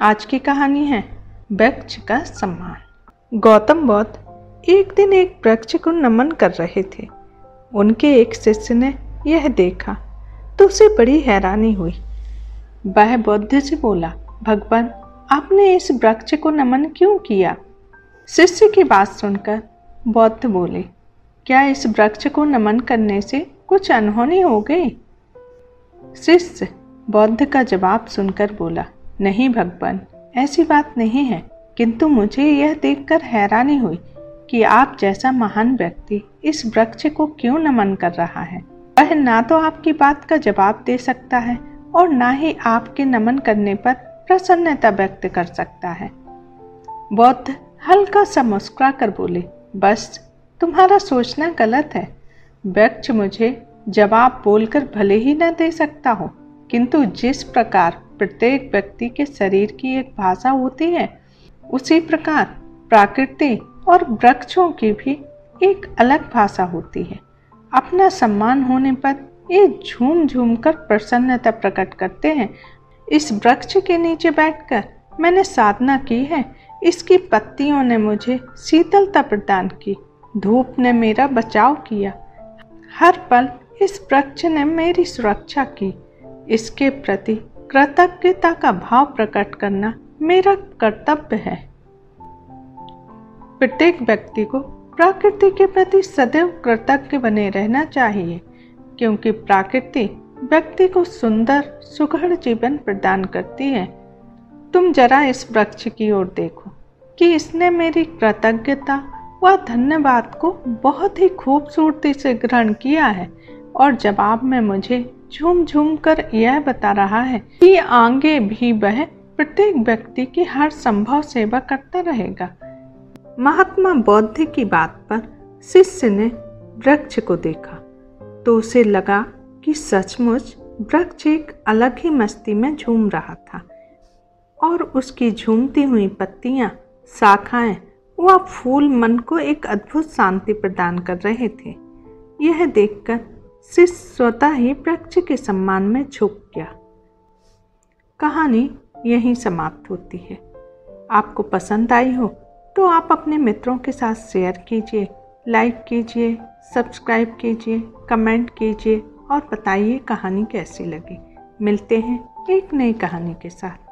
आज की कहानी है वृक्ष का सम्मान। गौतम बौद्ध एक दिन एक वृक्ष को नमन कर रहे थे। उनके एक शिष्य ने यह देखा तो उसे बड़ी हैरानी हुई। वह बौद्ध से बोला, भगवान, आपने इस वृक्ष को नमन क्यों किया? शिष्य की बात सुनकर बौद्ध बोले, क्या इस वृक्ष को नमन करने से कुछ अनहोनी हो गई? शिष्य बौद्ध का जवाब सुनकर बोला नहीं भगवान, ऐसी बात नहीं है। किंतु मुझे यह देखकर हैरानी हुई कि आप जैसा महान व्यक्ति इस वृक्ष को क्यों नमन कर रहा है। वह ना तो आपकी बात का जवाब दे सकता है और ना ही आपके नमन करने पर प्रसन्नता व्यक्त कर सकता है। बौद्ध हल्का सा मुस्कुरा कर बोले, बस, तुम्हारा सोचना गलत है। वृक्ष मुझे जवाब बोलकर भले ही न दे सकता हो, किंतु जिस प्रकार प्रत्येक व्यक्ति के शरीर की एक भाषा होती है। उसी प्रकार प्रकृति और वृक्षों की भी एक अलग भाषा होती है। अपना सम्मान होने पर ये झूम झूम कर प्रसन्नता प्रकट करते हैं। इस वृक्ष के नीचे बैठकर मैंने साधना की है। इसकी पत्तियों ने मुझे शीतलता प्रदान की। धूप ने मेरा बचाव किया। हर पल इस वृक्ष ने मेरी सुरक्षा की। इसके प्रति कृतज्ञता का भाव प्रकट करना मेरा कर्तव्य है। प्रत्येक व्यक्ति को प्रकृति के प्रति सदैव कृतज्ञ बने रहना चाहिए, क्योंकि प्रकृति व्यक्ति को सुंदर, सुघड़ जीवन प्रदान करती है। तुम जरा इस वृक्ष की ओर देखो कि इसने मेरी कृतज्ञता व धन्यवाद को बहुत ही खूबसूरती से ग्रहण किया है, और जवाब में मुझे झूम झूम कर यह बता रहा है कि आगे भी वह प्रत्येक व्यक्ति की हर संभव सेवा करता रहेगा। महात्मा बौद्ध की बात पर शिष्य ने वृक्ष को देखा तो उसे लगा कि सचमुच वृक्ष एक अलग ही मस्ती में झूम रहा था और उसकी झूमती हुई पत्तियाँ, शाखाएँ व फूल मन को एक अद्भुत शांति प्रदान कर रहे थे। यह देखकर शिष्य स्वतः ही वृक्ष के सम्मान में झुक गया। कहानी यहीं समाप्त होती है। आपको पसंद आई हो तो आप अपने मित्रों के साथ शेयर कीजिए लाइक कीजिए सब्सक्राइब कीजिए कमेंट कीजिए और बताइए कहानी कैसी लगी। मिलते हैं एक नई कहानी के साथ।